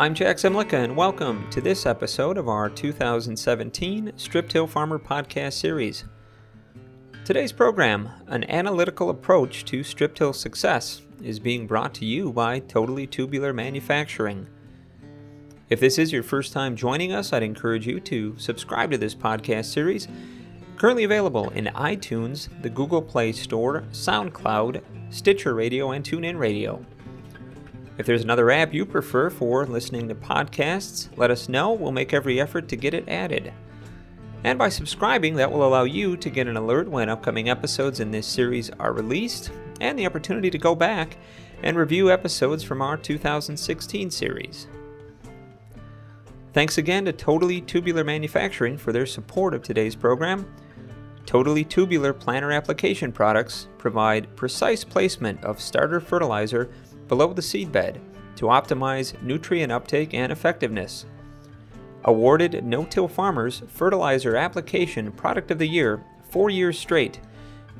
I'm Jack Zemlicka, and welcome to this episode of our 2017 Strip Till Farmer podcast series. Today's program, An Analytical Approach to Strip Till Success, is being brought to you by Totally Tubular Manufacturing. If this is your first time joining us, I'd encourage you to subscribe to this podcast series, currently available in iTunes, the Google Play Store, SoundCloud, Stitcher Radio, and TuneIn Radio. If there's another app you prefer for listening to podcasts, let us know. We'll make every effort to get it added. And by subscribing, that will allow you to get an alert when upcoming episodes in this series are released, and the opportunity to go back and review episodes from our 2016 series. Thanks again to Totally Tubular Manufacturing for their support of today's program. Totally Tubular planter application products provide precise placement of starter fertilizer below the seedbed to optimize nutrient uptake and effectiveness. Awarded No Till Farmers Fertilizer Application Product of the Year four years straight,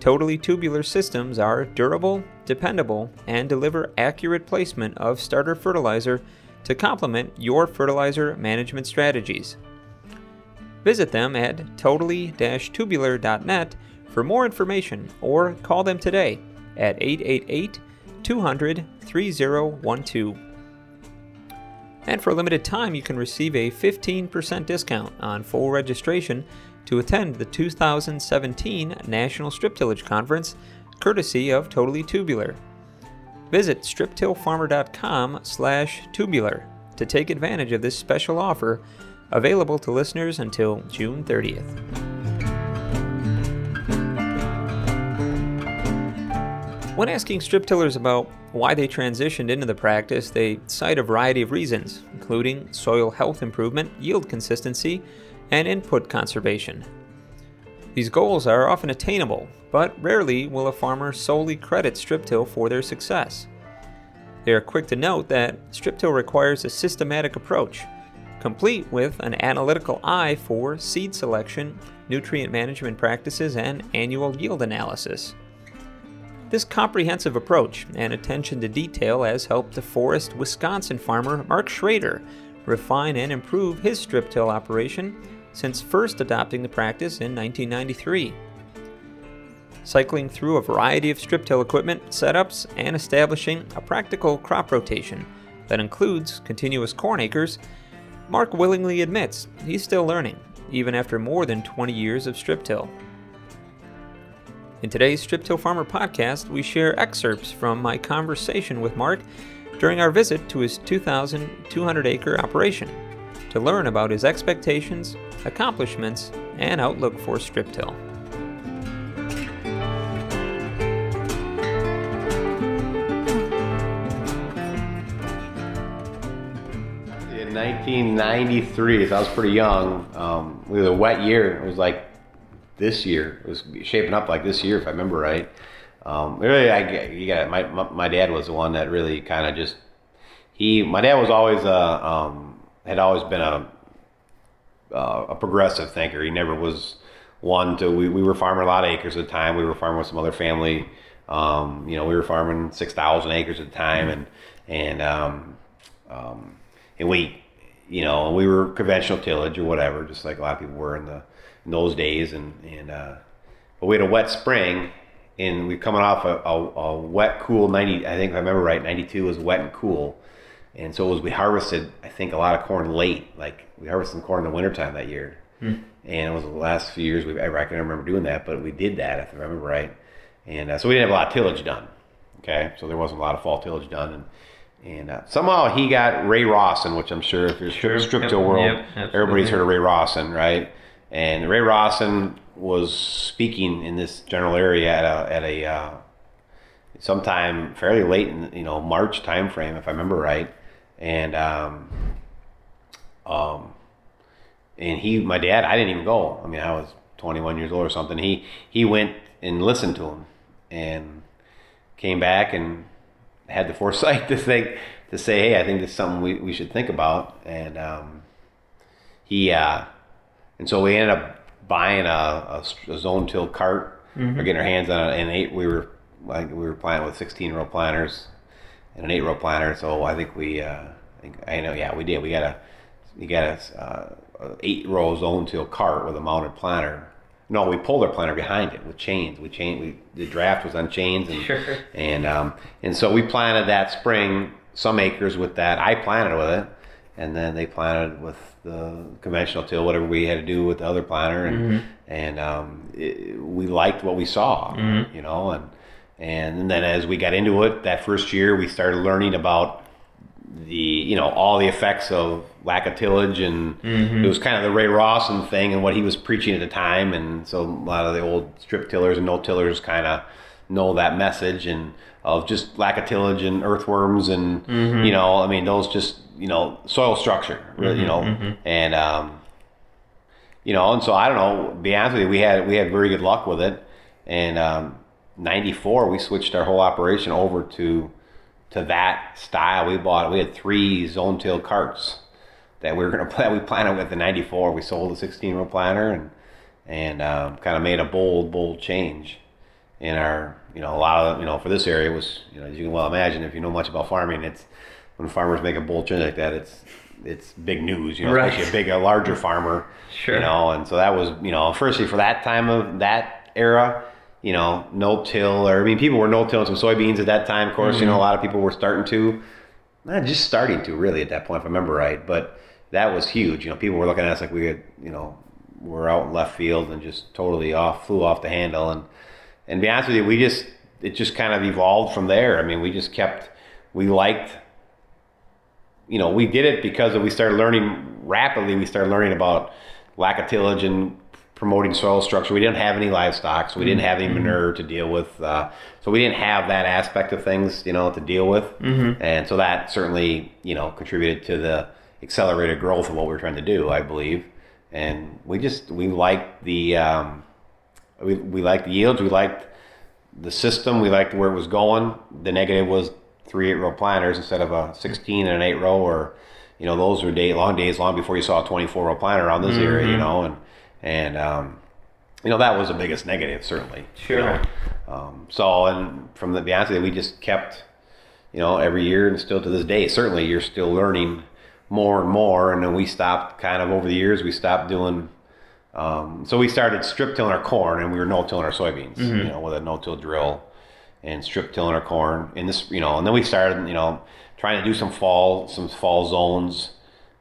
Totally Tubular systems are durable, dependable, and deliver accurate placement of starter fertilizer to complement your fertilizer management strategies. Visit them at totally tubular.net for more information or call them today at 888 200 3012. And for a limited time, you can receive a 15% discount on full registration to attend the 2017 National Strip Tillage Conference, courtesy of Totally Tubular. Visit striptillfarmer.com slash tubular to take advantage of this special offer available to listeners until June 30th. When asking strip tillers about why they transitioned into the practice, they cite a variety of reasons, including soil health improvement, yield consistency, and input conservation. These goals are often attainable, but rarely will a farmer solely credit strip till for their success. They are quick to note that strip till requires a systematic approach, complete with an analytical eye for seed selection, nutrient management practices, and annual yield analysis. This comprehensive approach and attention to detail has helped DeForest, Wisconsin farmer Mark Schrader refine and improve his strip till operation since first adopting the practice in 1993. Cycling through a variety of strip till equipment setups and establishing a practical crop rotation that includes continuous corn acres, Mark willingly admits he's still learning, even after more than 20 years of strip till. In today's Strip Till Farmer podcast, we share excerpts from my conversation with Mark during our visit to his 2,200 acre operation to learn about his expectations, accomplishments, and outlook for strip till. In 1993, so I was pretty young. Um, it was a wet year. It was like this year. It was shaping up like this year, if I remember right. Um, really, I you got my, my, my dad was the one that really kind of just he. My dad was always a um, had always been a uh, a progressive thinker. He never was one to. We, we were farming a lot of acres at the time. We were farming with some other family. Um, you know, we were farming six thousand acres at the time, and and um, um, and we, you know, we were conventional tillage or whatever, just like a lot of people were in the in those days, and and uh, but we had a wet spring, and we are coming off a, a, a, wet, cool ninety. I think if I remember right, ninety two was wet and cool, and so as we harvested, I think a lot of corn late. Like we harvested some corn in the wintertime that year, hmm. and it was the last few years we've ever I can remember doing that, but we did that if I remember right, and uh, so we didn't have a lot of tillage done. Okay, so there wasn't a lot of fall tillage done, and and uh, somehow he got Ray Rawson, which I'm sure if you're sure. strip yep. till world, yep. everybody's heard of Ray Rawson, right? And Ray Rawson was speaking in this general area at a, at a uh, sometime fairly late in you know March timeframe, if I remember right. And um, um, and he, my dad, I didn't even go. I mean, I was 21 years old or something. He he went and listened to him, and came back and had the foresight to think to say, hey, I think this is something we, we should think about. And um, he uh, and so we ended up buying a, a, a zone till cart mm-hmm. or getting our hands on an eight. We were like we were planting with 16 row planters and an eight row planter. So I think we uh, I, think, I know. Yeah, we did. We got a we got a, uh, a eight row zone till cart with a mounted planter. No, we pulled our planter behind it with chains. We chain we the draft was on chains and Sure. and um, and so we planted that spring some acres with that. I planted with it, and then they planted with the conventional till, whatever we had to do with the other planter, and mm-hmm. and um, it, we liked what we saw, mm-hmm. you know, and and then as we got into it that first year, we started learning about the you know all the effects of lack of tillage and mm-hmm. it was kind of the Ray Rawson thing and what he was preaching at the time. And so a lot of the old strip tillers and no tillers kind of know that message. And of just lack of tillage and earthworms and you know I mean those just you know soil structure really, you know and um, you know and so I don't know be honest with you we had we had very good luck with it and um, 94 we switched our whole operation over to to that style. We bought we had three zone till carts that we were gonna play. We planted with the '94. We sold the 16 row planter and and um, kind of made a bold bold change in our you know a lot of you know for this area was you know as you can well imagine if you know much about farming it's when farmers make a bold change like that it's it's big news you know Right. especially a big a larger farmer Sure. you know and so that was you know firstly for that time of that era you know no till or I mean people were no tilling some soybeans at that time of course you know a lot of people were starting to not just starting to really at that point if I remember right but that was huge you know people were looking at us like we had you know we're out in left field and just totally off flew off the handle and and to be honest with you we just it just kind of evolved from there I mean we just kept we liked you know, we did it because we started learning rapidly. We started learning about lack of tillage and promoting soil structure. We didn't have any livestock, so we didn't have any manure to deal with. Uh, so we didn't have that aspect of things, you know, to deal with. Mm-hmm. And so that certainly, you know, contributed to the accelerated growth of what we are trying to do, I believe. And we just we liked the um, we we liked the yields. We liked the system. We liked where it was going. The negative was three eight row planters instead of a 16 and an eight row, or you know those were day long days long before you saw a 24 row planter around this area. You know, and and um, you know that was the biggest negative certainly. you Sure. know. Um, so and from the be honest with we just kept you know every year and still to this day. Certainly, you're still learning more and more. And then we stopped kind of over the years. We stopped doing. Um, so we started strip tilling our corn, and we were no tilling our soybeans. You know, with a no till drill, and strip tilling our corn. And this, you know, and then we started, you know, trying to do some fall, some fall zones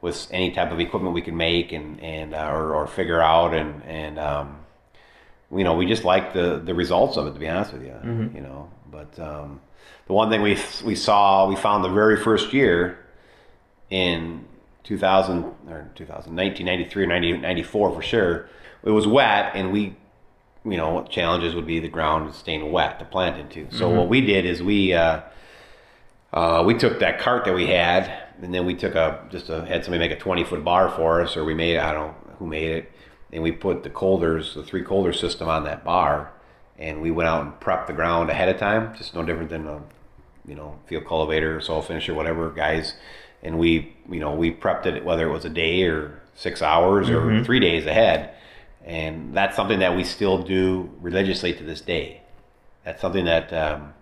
with any type of equipment we could make and and uh, or, or figure out, and and um, you know, we just liked the the results of it. To be honest with you, you know, but um, the one thing we we saw, we found the very first year in 2000 or 2000, 1993 or 90, 94 for sure. It was wet, and we, you know, challenges would be the ground staying wet to plant into. So what we did is we, uh, uh, we took that cart that we had, and then we took a just a, had somebody make a 20 foot bar for us, or we made I don't know who made it, and we put the coulters, the three coulter system on that bar, and we went out and prepped the ground ahead of time, just no different than a you know, field cultivator, soil finisher, whatever, guys. And we, you know, we prepped it whether it was a day or six hours or three days ahead. And that's something that we still do religiously to this day. That's something that, um,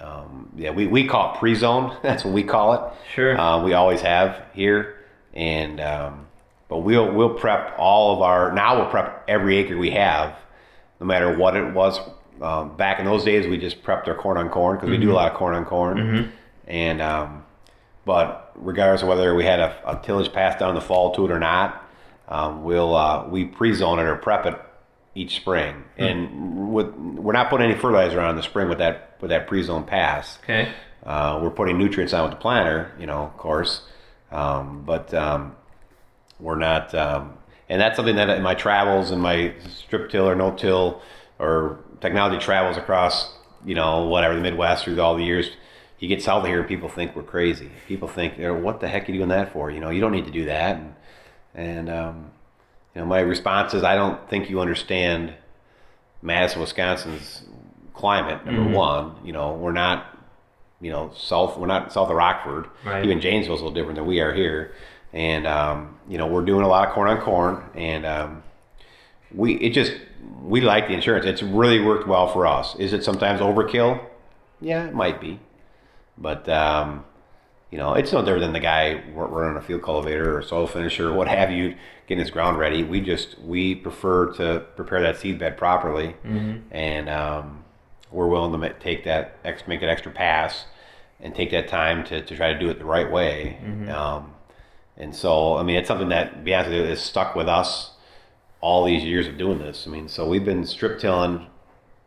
um, yeah, we, we call it pre-zone. That's what we call it. Sure. Uh, we always have here. And, um, but we'll, we'll prep all of our, now we'll prep every acre we have, no matter what it was. Um, back in those days, we just prepped our corn on corn because we do a lot of corn on corn. And, um, but regardless of whether we had a, a tillage pass down in the fall to it or not, um, we'll, uh, we pre-zone it or prep it each spring. And with, we're not putting any fertilizer on in the spring with that, with that pre-zone pass. Okay. Uh, we're putting nutrients on with the planter, you know, of course, um, but um, we're not. Um, and that's something that in my travels and my strip till or no till or technology travels across, you know, whatever the Midwest through all the years. You get south of here, and people think we're crazy. People think, you know, what the heck are you doing that for? You know, you don't need to do that. And, and um, you know, my response is, I don't think you understand Madison, Wisconsin's climate. Number one, you know, we're not you know, south. We're not south of Rockford. Right. Even Janesville's a little different than we are here, and um, you know, we're doing a lot of corn on corn, and um, we it just we like the insurance. It's really worked well for us. Is it sometimes overkill? Yeah, it might be, but um, you know, it's no different than the guy running a field cultivator or a soil finisher or what have you, getting his ground ready. We just we prefer to prepare that seed bed properly, Mm-hmm. and um, we're willing to take that make an extra pass, and take that time to, to try to do it the right way. Mm-hmm. Um, and so, I mean, it's something that, to be honest with you, is stuck with us all these years of doing this. I mean, so we've been strip tilling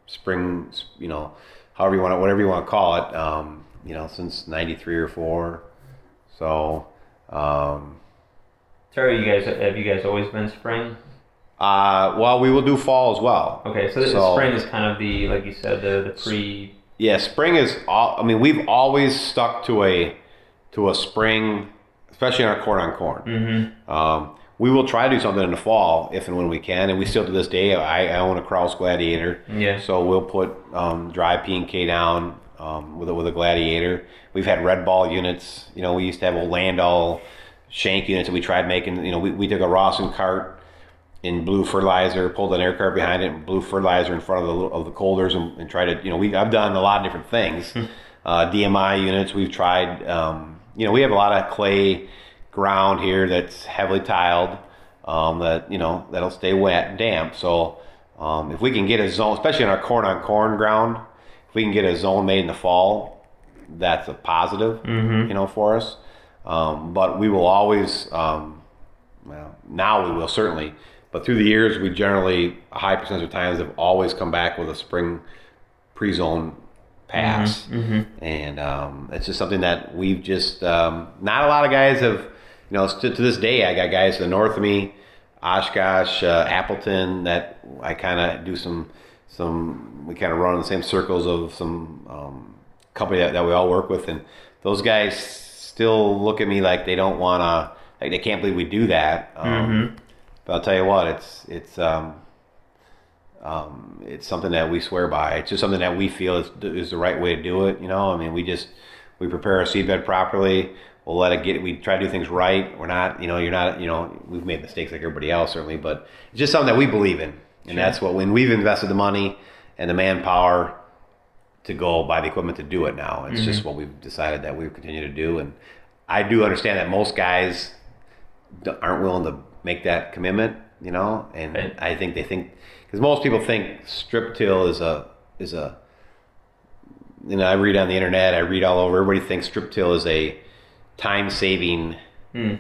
spring, you know, however you want to, whatever you want to call it, um, you know, since '93 or four. So, um, Terry, you guys have you guys always been spring? uh, well, we will do fall as well. Okay, so, the So- spring is kind of the like you said the the pre. Yeah, spring is. All, I mean, we've always stuck to a to a spring, especially in our corn on corn. Mm-hmm. Um, we will try to do something in the fall if and when we can, and we still to this day. I, I own a Krause Gladiator, Yeah. so we'll put um, dry P and K down um, with a, with a Gladiator. We've had red ball units. You know, we used to have old Landoll shank units that we tried making. You know, we, we took a Rawson cart in blue fertilizer, pulled an air cart behind it, and blew fertilizer in front of the of the coulters, and, and tried to. You know, we I've done a lot of different things. uh, DMI units we've tried. Um, you know, we have a lot of clay ground here that's heavily tiled. Um, that you know that'll stay wet and damp. So um, if we can get a zone, especially in our corn on corn ground, if we can get a zone made in the fall, that's a positive. Mhm. You know, for us. Um, but we will always. Um, well, now we will certainly, but through the years, we generally a high percentage of times have always come back with a spring pre-zone pass, Mm-hmm. and um, it's just something that we've just um, not a lot of guys have. You know, to, to this day, I got guys to the north of me, Oshkosh, uh, Appleton, that I kind of do some some. We kind of run in the same circles of some um, company that, that we all work with, and those guys still look at me like they don't want to, like they can't believe we do that. Um, Mhm. But I'll tell you what, it's it's um, um, it's something that we swear by. It's just something that we feel is, is the right way to do it. You know, I mean, we just we prepare our seed bed properly. We'll let it get. We try to do things right. We're not, you know, you're not, you know, we've made mistakes like everybody else certainly, but it's just something that we believe in, and Sure. that's what when we've invested the money and the manpower to go buy the equipment to do it now. It's just what we've decided that we continue to do, and I do understand that most guys aren't willing to make that commitment, you know, and Right. I think they think because most people think strip till is a is a you know I read on the internet, I read all over. Everybody thinks strip till is a time saving Mm,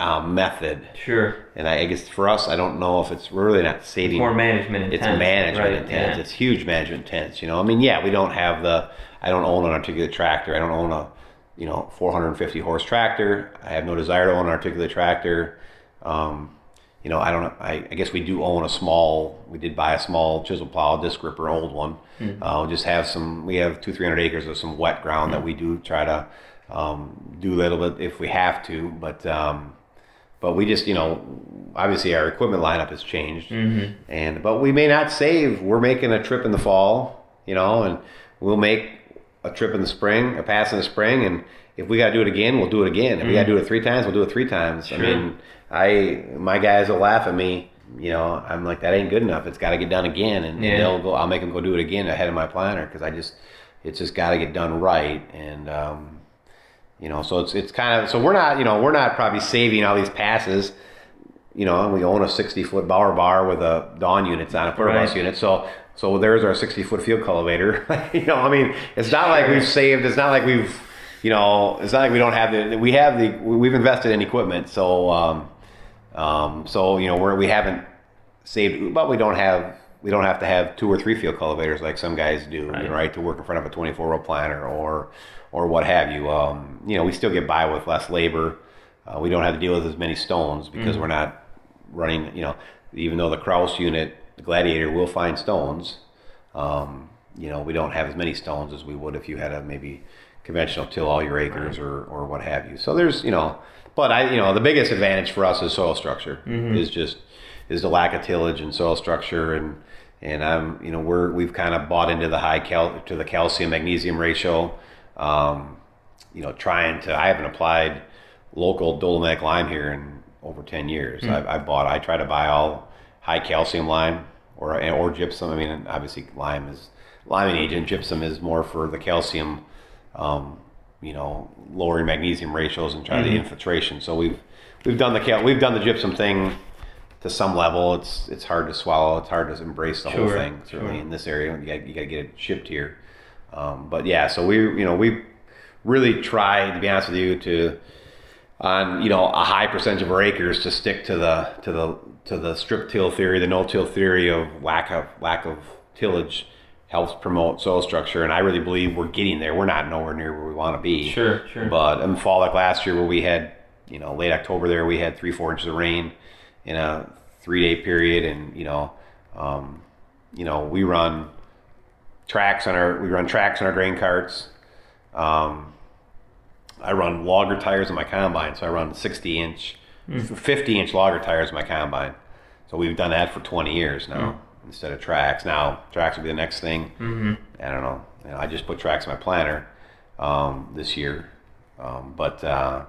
uh, method, sure. and I, I guess for us, I don't know if it's really not saving. More management intense. It's management right, intense. yeah. It's huge management intense. You know, I mean, yeah, we don't have the. I don't own an articulate tractor. I don't own a, you know, 450 horse tractor. I have no desire to own an articulate tractor. Um, you know, I don't. I, I guess we do own a small. We did buy a small chisel plow, disc ripper, old one. Uh, we just have some. We have two, three hundred acres of some wet ground that we do try to um, do a little bit if we have to, but. Um, but we just, you know, obviously our equipment lineup has changed, Mhm. and but we may not save. We're making a trip in the fall, you know, and we'll make a trip in the spring, a pass in the spring, and if we got to do it again, we'll do it again. If we got to do it three times, we'll do it three times. I mean, I my guys will laugh at me. You know, I'm like that ain't good enough. It's got to get done again, and Yeah. they'll go. I'll make them go do it again ahead of my planner because I just it's just got to get done right, and um, you know, so it's it's kind of so we're not you know we're not probably saving all these passes. You know, we own a 60 foot Bauer bar with a Dawn units on a quarter bus Right. unit. So so there's our 60 foot field cultivator. you know, I mean, it's not like we've saved. It's not like we've you know, it's not like we don't have the we have the we've invested in equipment. So um, um, so you know we're we haven't saved, but we don't have we don't have to have two or three field cultivators like some guys do, Right. right? To work in front of a 24 row planter or or what have you. Um, you know, we still get by with less labor. Uh, we don't have to deal with as many stones because we're not running. You know, even though the Krause unit, the Gladiator, will find stones. Um, you know, we don't have as many stones as we would if you had a maybe conventional till all your acres or, or what have you. So there's, you know, but I, you know, the biggest advantage for us is soil structure is just is the lack of tillage and soil structure and and I'm, you know, we're we've kind of bought into the high cal to the calcium magnesium ratio. Um, you know, trying to I haven't applied local dolomitic lime here in over 10 years. I've, I bought I try to buy all high calcium lime or or gypsum. I mean, obviously lime is liming agent. Gypsum is more for the calcium um, you know, lowering magnesium ratios and trying Mhm. the infiltration. So we've we've done the cal- we've done the gypsum thing to some level. It's it's hard to swallow. It's hard to embrace the whole thing. Certainly sure. in this area, you got you got to get it shipped here. Um, but yeah, so we you know we really try to be honest with you to on you know a high percentage of our acres to stick to the to the to the strip till theory, the no till theory of lack of lack of tillage helps promote soil structure, and I really believe we're getting there. We're not nowhere near where we want to be. Sure, sure. But in fall like last year, where we had you know late October there, we had three four inches of rain in a three day period, and you know um, you know we run tracks on our we run tracks on our grain carts. Um, I run logger tires on my combine, so I run 60 inch, 50 inch logger tires on my combine. So we've done that for 20 years now instead of tracks. Now tracks will be the next thing. Mm-hmm. I don't know. You know, I just put tracks in my planter um, this year, um, but uh,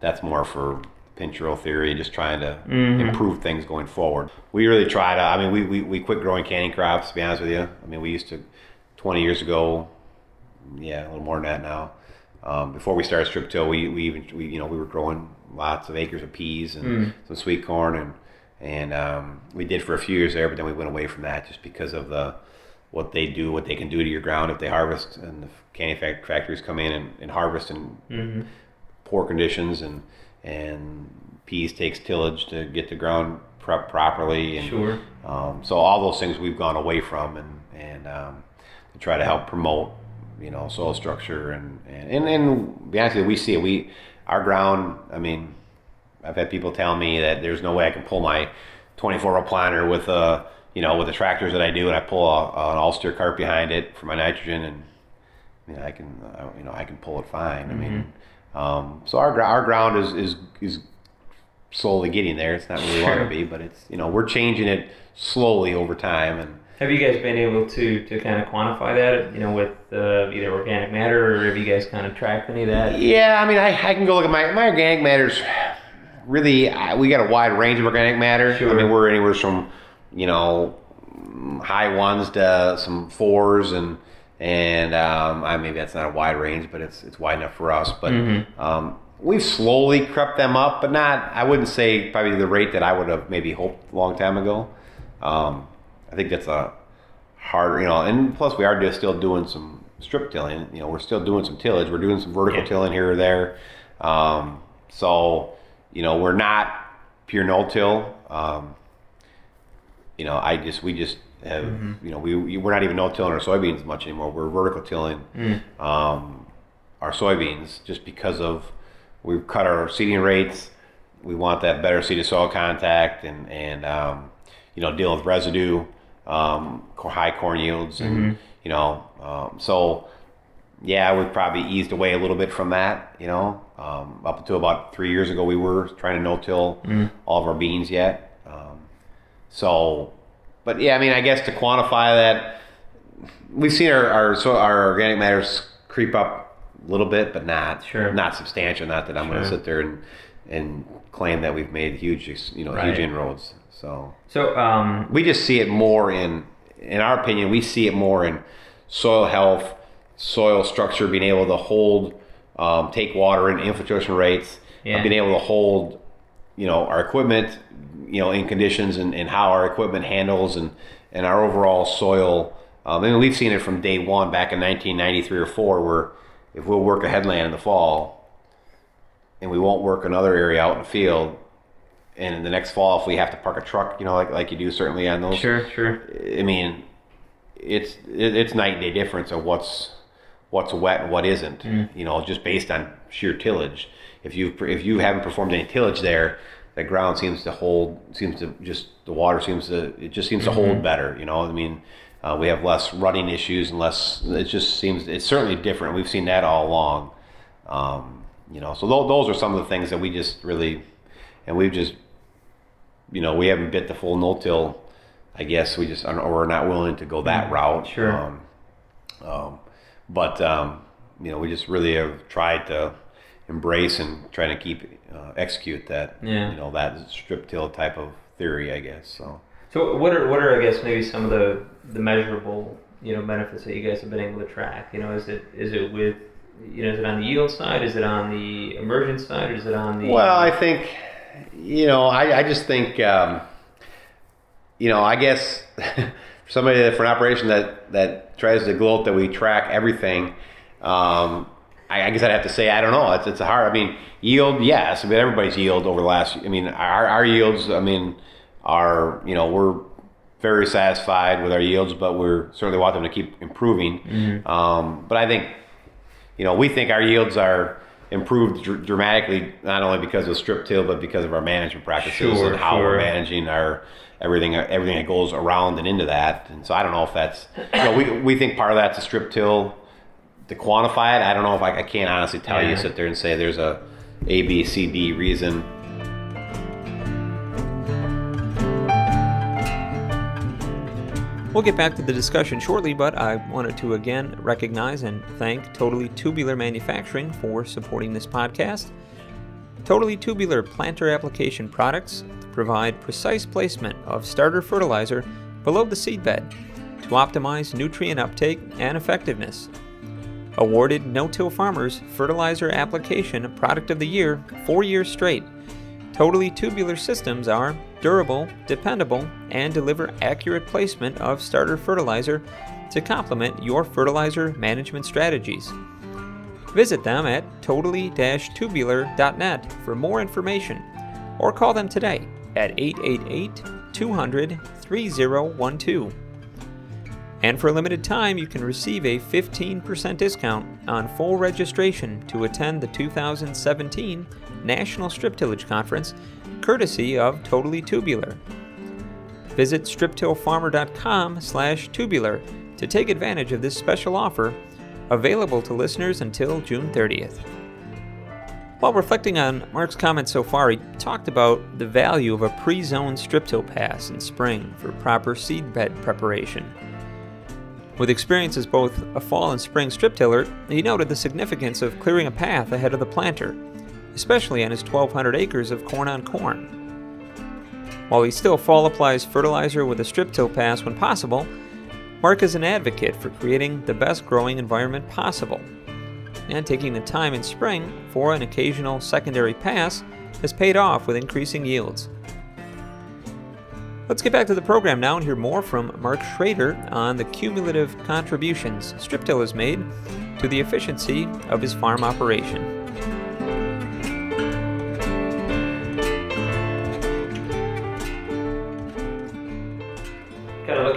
that's more for pinch row theory, just trying to Mhm. improve things going forward. We really try to. I mean, we, we, we quit growing canning crops. To be honest with you, I mean, we used to 20 years ago. Yeah, a little more than that now. Um, before we started strip till, we, we even we you know we were growing lots of acres of peas and Mm. some sweet corn and and um, we did for a few years there, but then we went away from that just because of the what they do, what they can do to your ground if they harvest and the candy factories come in and, and harvest in Mm-hmm. poor conditions and and peas takes tillage to get the ground prep properly and Sure. um, so all those things we've gone away from and and um, try to help promote you know soil structure and and and, and be honest with you, we see it. We our ground I mean I've had people tell me that there's no way I can pull my 24 row planter with a you know with the tractors that I do and I pull a, an all steer cart behind it for my nitrogen and you know I can you know I can pull it fine. I mean um, so our our ground is is is slowly getting there. It's not where we want to be but it's you know we're changing it slowly over time and Have you guys been able to, to kind of quantify that, you know, with uh, either organic matter or have you guys kind of tracked any of that? Yeah, I mean, I, I can go look at my my organic matters. Really, I, we got a wide range of organic matter. Sure. I mean, we're anywhere from you know high ones to some fours, and and um, I mean that's not a wide range, but it's it's wide enough for us. But Mhm. um, we've slowly crept them up, but not. I wouldn't say probably the rate that I would have maybe hoped a long time ago. Um, I think that's a harder, you know, and plus we are just still doing some strip tilling. You know, we're still doing some tillage. We're doing some vertical Yeah. tilling here or there. Um, so, you know, we're not pure no till. Um, you know, I just we just have you know we we- we're not even no tilling our soybeans much anymore. We're vertical tilling Mm. um, our soybeans just because of we've cut our seeding rates. We want that better seed to soil contact and and um, you know deal with residue, um, high corn yields, and you know um, so yeah, we've probably eased away a little bit from that. You know, um, up until about three years ago, we were trying to no-till all of our beans yet. Um, so, but yeah, I mean, I guess to quantify that, we've seen our our, so our organic matters creep up a little bit, but not Sure. not substantial. Not that I'm going to sit there and and claim that we've made huge, you know, Right. huge inroads. So So, um, we just see it more in in our opinion we see it more in soil health soil structure being able to hold um, take water and infiltration rates Yeah. being able to hold you know our equipment you know in conditions and, and how our equipment handles and and our overall soil um, I mean we've seen it from day one back in 1993 or 4 where if we'll work a headland in the fall and we won't work another area out in the field and in the next fall if we have to park a truck you know like, like you do certainly on those sure, sure. I mean, it's it's night and day difference of what's what's wet and what isn't. You know, just based on sheer tillage. If you if you haven't performed any tillage there, the ground seems to hold seems to just the water seems to it just seems to hold better. You know, I mean, uh, we have less running issues and less. It just seems it's certainly different. We've seen that all along. Um, you know, so tho- those are some of the things that we just really, and we've just, you know, we haven't bit the full no-till. I guess we just are, or we're not willing to go that route. Sure. Um, um, but um, you know, we just really have tried to embrace and try to keep uh, execute that. Yeah. You know, that strip till type of theory. I guess so. So, what are what are I guess maybe some of the the measurable you know benefits that you guys have been able to track? You know, is it is it with you know, is it on the yield side? Is it on the emergence side? Or is it on the? Well, I think, you know, I, I just think, um, you know, I guess for somebody that, for an operation that that tries to gloat that we track everything, um, I, I guess I'd have to say I don't know. It's it's a hard. I mean, yield, yes. I mean, everybody's yield over the last. I mean, our our yields. I mean, are you know we're very satisfied with our yields, but we're certainly want them to keep improving. Um, but I think you know, we think our yields are improved dr- dramatically, not only because of strip till, but because of our management practices Sure, and how sure. we're managing our everything, everything that goes around and into that. And so I don't know if that's, you know, we, we think part of that's a strip till to quantify it. I don't know if I, I can't honestly tell you, sit there and say there's a A, B, C, D reason. We'll get back to the discussion shortly, but I wanted to again recognize and thank Totally Tubular Manufacturing for supporting this podcast. Totally Tubular planter application products provide precise placement of starter fertilizer below the seedbed to optimize nutrient uptake and effectiveness. Awarded No Till Farmers Fertilizer Application Product of the Year four years straight. Totally tubular systems are durable, dependable, and deliver accurate placement of starter fertilizer to complement your fertilizer management strategies. Visit them at totally-tubular.net for more information or call them today at 888 200 3012. And for a limited time, you can receive a 15% discount on full registration to attend the 2017 National Strip Tillage Conference, courtesy of Totally Tubular. Visit striptillfarmer.com slash tubular to take advantage of this special offer, available to listeners until June 30th. While reflecting on Mark's comments so far, he talked about the value of a pre-zoned strip till pass in spring for proper seed bed preparation. With experience as both a fall and spring strip tiller, he noted the significance of clearing a path ahead of the planter, especially on his 1,200 acres of corn on corn. While he still fall applies fertilizer with a strip till pass when possible, Mark is an advocate for creating the best growing environment possible. And taking the time in spring for an occasional secondary pass has paid off with increasing yields. Let's get back to the program now and hear more from Mark Schrader on the cumulative contributions Strip Till has made to the efficiency of his farm operation.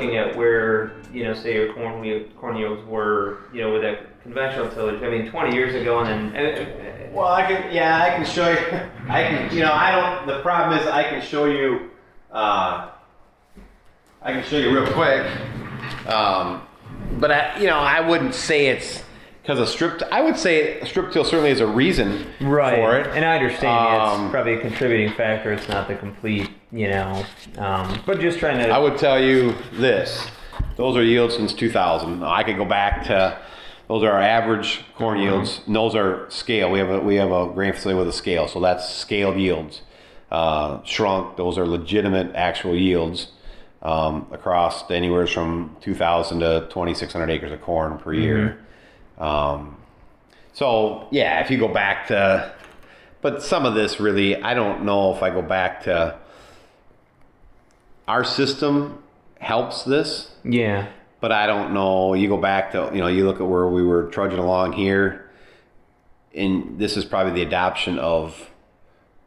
Looking at where, you know, say your corn, corn yields were, you know, with that conventional tillage. I mean, 20 years ago, and then. Well, I can, yeah, I can show you. I can, you know, I don't. The problem is, I can show you. Uh, I can show you real quick. Um, but I, you know, I wouldn't say it's because of strip. I would say strip till certainly is a reason right. for it. And I understand Um, it's probably a contributing factor. It's not the complete, you know, um, but just trying to. I would tell you this: those are yields since 2000. I could go back to those are our average corn yields. And those are scale. We have a we have a grain facility with a scale, so that's scaled yields. Uh, shrunk. Those are legitimate actual yields um, across anywhere from 2,000 to 2,600 acres of corn per year. Um, so yeah, if you go back to, but some of this really, I don't know if I go back to our system helps this, yeah. but I don't know. You go back to, you know, you look at where we were trudging along here, and this is probably the adoption of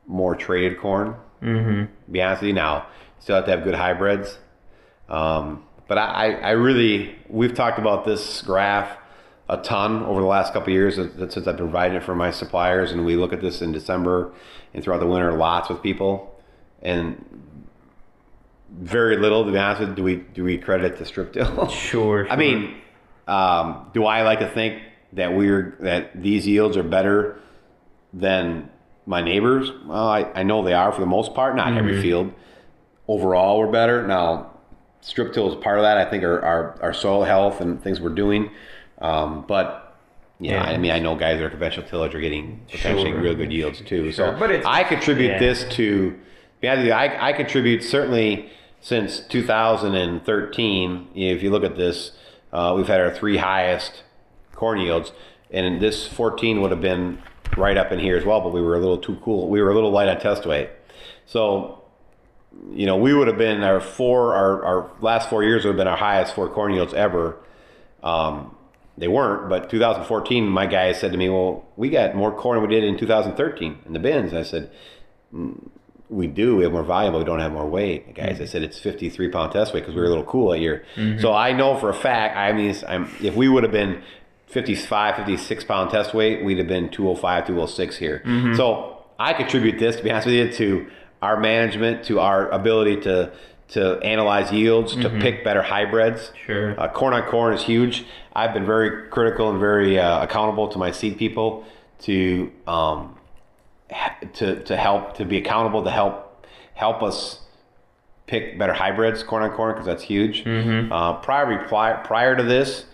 more traited corn. Mm-hmm. Be honest with you, now still have to have good hybrids. Um, but I, I really, we've talked about this graph a ton over the last couple of years since I've been providing it for my suppliers, and we look at this in December and throughout the winter lots with people, and very little, to be honest with you, do we do we credit the strip till? Sure, I mean, um, do I like to think that we're that these yields are better than my neighbors? Well, I, I know they are for the most part. Not every field. Overall, we're better. Now, strip till is part of that. I think our our, our soil health and things we're doing. Um, but yeah, Yeah. I mean, I know guys that are conventional tillage are getting potentially Sure. real good yields too. Sure, So, but I contribute yeah. this to. Yeah, I, I contribute certainly since 2013. If you look at this, uh, we've had our three highest corn yields. and this 14 would have been right up in here as well, but we were a little too cool. We were a little light on test weight. So, you know, we would have been our four, our, our last four years would have been our highest four corn yields ever. Um, they weren't, but 2014, my guy said to me, "Well, we got more corn than we did in 2013 in the bins." I said, "Mm, "We do. We have more volume, but we don't have more weight." The guys, I mm-hmm. said it's 53 pound test weight because we were a little cool that year. Mm-hmm. So I know for a fact. I mean, I'm, if we would have been 55, 56 pound test weight, we'd have been 205, 206 here. Mm-hmm. So I contribute this, to be honest with you, to our management, to our ability to to analyze yields, to pick better hybrids. Sure. Uh, corn on corn is huge. I've been very critical and very uh, accountable to my seed people to um, to to help to be accountable to help help us pick better hybrids corn on corn because that's huge. Uh, prior prior prior to this,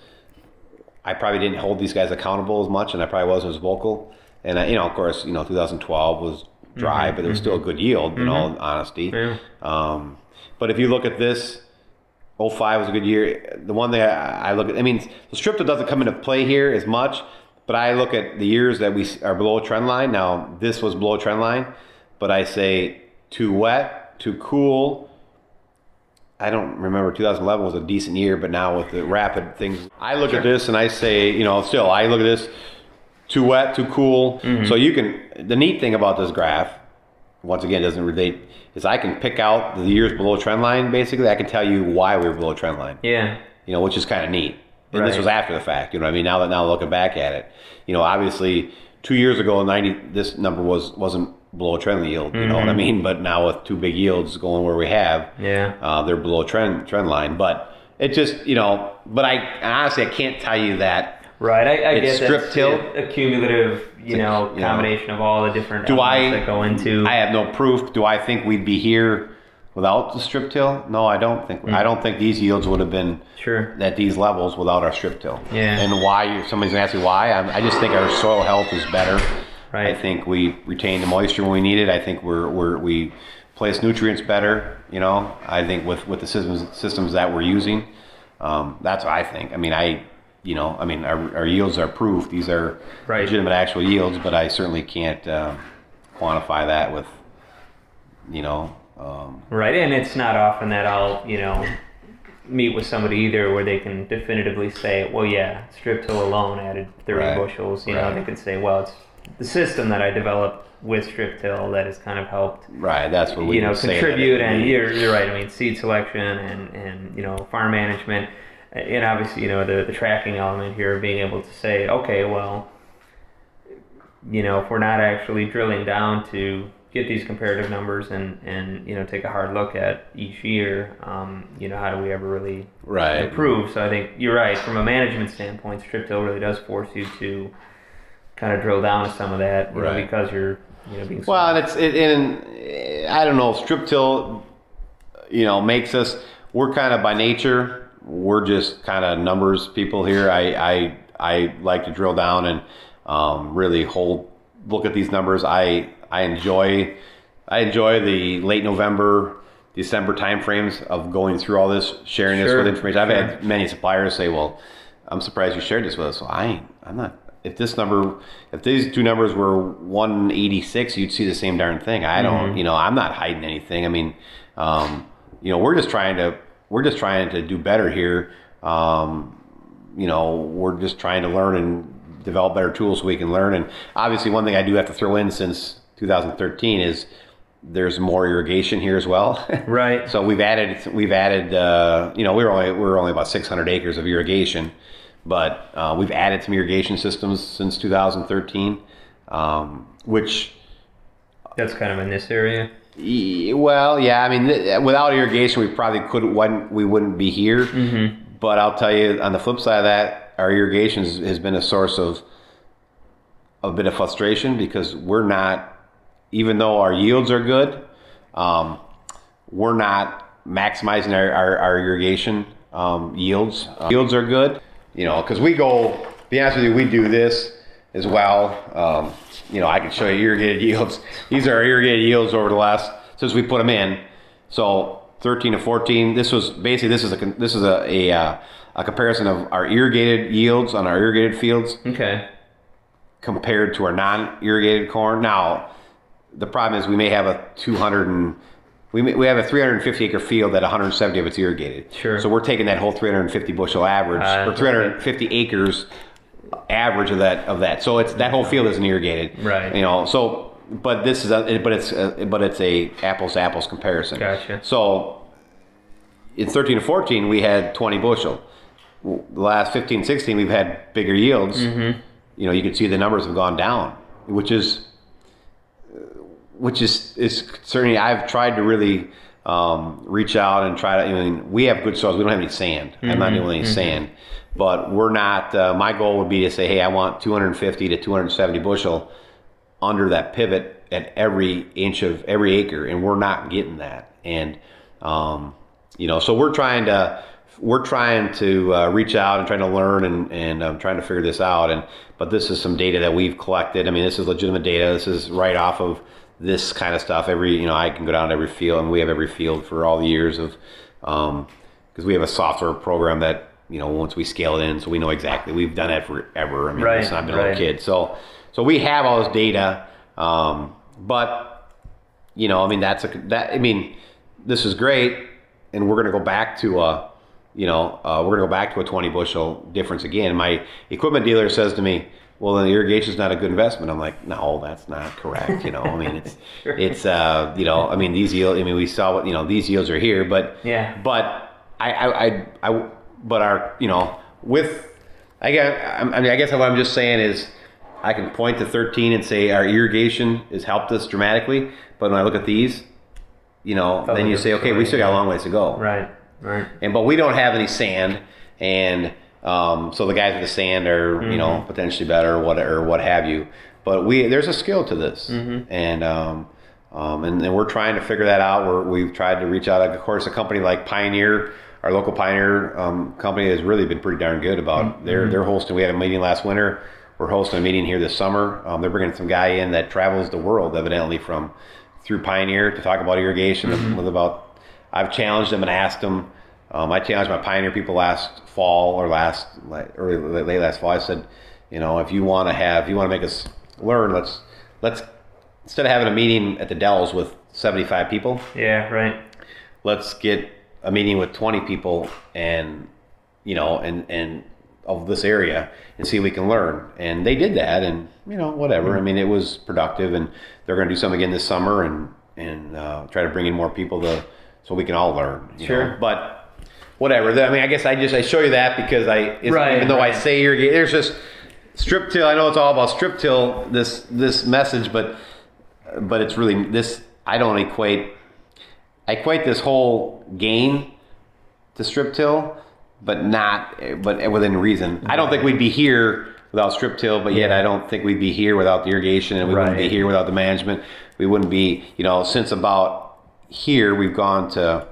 I probably didn't hold these guys accountable as much, and I probably wasn't as vocal. And I, you know, of course, you know, 2012 was dry, but it was still a good yield. You know, in honesty. Yeah. Um, but if you look at this, 05 was a good year. The one thing I, I look at, I mean, the strip doesn't come into play here as much, but I look at the years that we are below trend line. Now, this was below trend line, but I say too wet, too cool. I don't remember 2011 was a decent year, but now with the rapid things, I look at this and I say, you know, still, I look at this too wet, too cool. Mm-hmm. So you can, the neat thing about this graph, once again, doesn't relate, is I can pick out the years below trend line, basically. I can tell you why we were below trend line Yeah. you know, which is kind of neat. And this was after the fact, you know. what I mean, now that now looking back at it, you know, obviously two years ago, ninety, this number was wasn't below trend yield, you know what I mean. But now with two big yields going where we have, Yeah. uh, they're below trend trend line. But it just, you know, but I honestly I can't tell you that. Right. I, I It's get strip tilt. a cumulative, you It's a- know, you know. combination of all the different Do elements I- that go into. I have no proof. Do I think we'd be here without the strip till? No, I don't think. I don't think these yields would have been sure. at these levels without our strip till. Yeah. And why? Somebody's gonna ask me why. I'm, I just think our soil health is better. Right. I think we retain the moisture when we need it. I think we're, we're we place nutrients better. You know, I think with with the systems systems that we're using, um, that's what I think. I mean, I. You know, I mean, our, our yields are proof. These are Right. legitimate actual yields, but I certainly can't uh, quantify that with, you know, um, Right, and it's not often that I'll, you know, meet with somebody either where they can definitively say, well, yeah, strip till alone added 30 Right, bushels. You know, they could say, well, it's the system that I developed with strip till that has kind of helped, right. That's what we you know, would say that contribute. And you're, you're right. I mean, seed selection and, and you know, farm management. And obviously, you know, the, the tracking element here, being able to say, okay, well, you know, if we're not actually drilling down to get these comparative numbers and, and you know, take a hard look at each year, um, you know, how do we ever really right. improve? So I think you're right. From a management standpoint, strip till really does force you to kind of drill down to some of that, you know, because you're, you know, being Well, and it's it, and I don't know. Strip till, you know, makes us. We're kind of by nature. We're just kind of numbers people here. I I I like to drill down and um, really hold look at these numbers. I I enjoy I enjoy the late November. December timeframes of going through all this, sharing this with information. I've sure. had many suppliers say, "Well, I'm surprised you shared this with us." Well, I ain't. I'm not. If this number, if these two numbers were 186, you'd see the same darn thing. I don't. You know, I'm not hiding anything. I mean, um, you know, we're just trying to. We're just trying to do better here. Um, you know, we're just trying to learn and develop better tools so we can learn. And obviously, one thing I do have to throw in since 2013 is there's more irrigation here as well. Right. So we've added we've added uh, you know we're only we're only about 600 acres of irrigation, but uh, we've added some irrigation systems since 2013, um, which That's kind of in this area. Well yeah I mean without irrigation we probably couldn't wouldn't, we wouldn't be here. But I'll tell you on the flip side of that, our irrigation has- has been a source of a bit of frustration because we're not even though our yields are good, um, we're not maximizing our, our, our irrigation um, yields. Uh, yields are good, you know, because we go, be honest with you, we do this as well. Um, you know, I can show you irrigated yields. These are irrigated yields over the last, since we put them in. So 13 to 14, this was basically, this is a, this is a, a, uh, a comparison of our irrigated yields on our irrigated fields Okay. compared to our non-irrigated corn. Now, the problem is we may have a 200 and we, may, we have a 350 acre field that 170 of it's irrigated. Sure. So we're taking that whole 350 bushel average Uh, or 350 acres average of that of that. So it's that whole field isn't irrigated. Right. You know. So but this is a but it's a, but it's a apples to apples comparison. Gotcha. So in 13 to 14 we had 20 bushel. The last 15 16 we've had bigger yields. Mm-hmm. You know you can see the numbers have gone down, which is which is is certainly I've tried to really um, reach out and try to. I mean, we have good soils. We don't have any sand. I'm not doing any sand, but we're not. Uh, my goal would be to say, hey, I want 250 to 270 bushel under that pivot at every inch of every acre, and we're not getting that. And um, you know, so we're trying to we're trying to uh, reach out and trying to learn and and um, trying to figure this out. And but this is some data that we've collected. I mean, this is legitimate data. This is right off of this kind of stuff. Every you know, I can go down to every field, and we have every field for all the years of because we have a software program that you know once we scale it in, so we know exactly. We've done that forever. I mean, Right, since I've been a right. little kid. So so we have all this data, um, but you know, I mean, that's a that. I mean, this is great, and we're going to go back to a, you know, uh, we're going to go back to a 20 bushel difference again. My equipment dealer says to me, "Well, then irrigation is not a good investment." I'm like, "No, that's not correct." You know, I mean, it's it's uh, you know, I mean, these yields. I mean, we saw what you know, these yields are here, but Yeah. but I I I, I but our you know with I guess I mean I guess what I'm just saying is. I can point to 13 and say our irrigation has helped us dramatically, but when I look at these, you know, then you say, okay, we still got a long ways to go. Right. Right. And but we don't have any sand, and um, so the guys with the sand are you know Mm-hmm. potentially better, or what or what have you. But we there's a skill to this, Mm-hmm. and um, um, and, and we're trying to figure that out. We're, we've tried to reach out. Of course, a company like Pioneer, our local Pioneer um, company, has really been pretty darn good about Mm-hmm. their their hosting. We had a meeting last winter. We're hosting a meeting here this summer. Um, they're bringing some guy in that travels the world, evidently from through Pioneer to talk about irrigation Mm-hmm. with about. I've challenged them and asked them. Um, I challenged my Pioneer people last fall or last like, early late last fall. I said, you know, if you want to have, if you want to make us learn, let's let's instead of having a meeting at the Dells with 75 people, Yeah. Right. let's get a meeting with 20 people and you know and and of this area and see if we can learn and they did that and you know whatever i mean it was productive and they're going to do something again this summer and and uh, try to bring in more people to so we can all learn you Sure. know? but whatever i mean i guess i just i show you that because i it's, Right, even though i right. say irrigate there's just strip till i know it's all about strip till this this message but but it's really this i don't equate I equate this whole gain to strip till, but not, but within reason. I don't think we'd be here without strip till, but yet I don't think we'd be here without the irrigation, and we wouldn't be here without the management. We wouldn't be, you know, since about here we've gone to,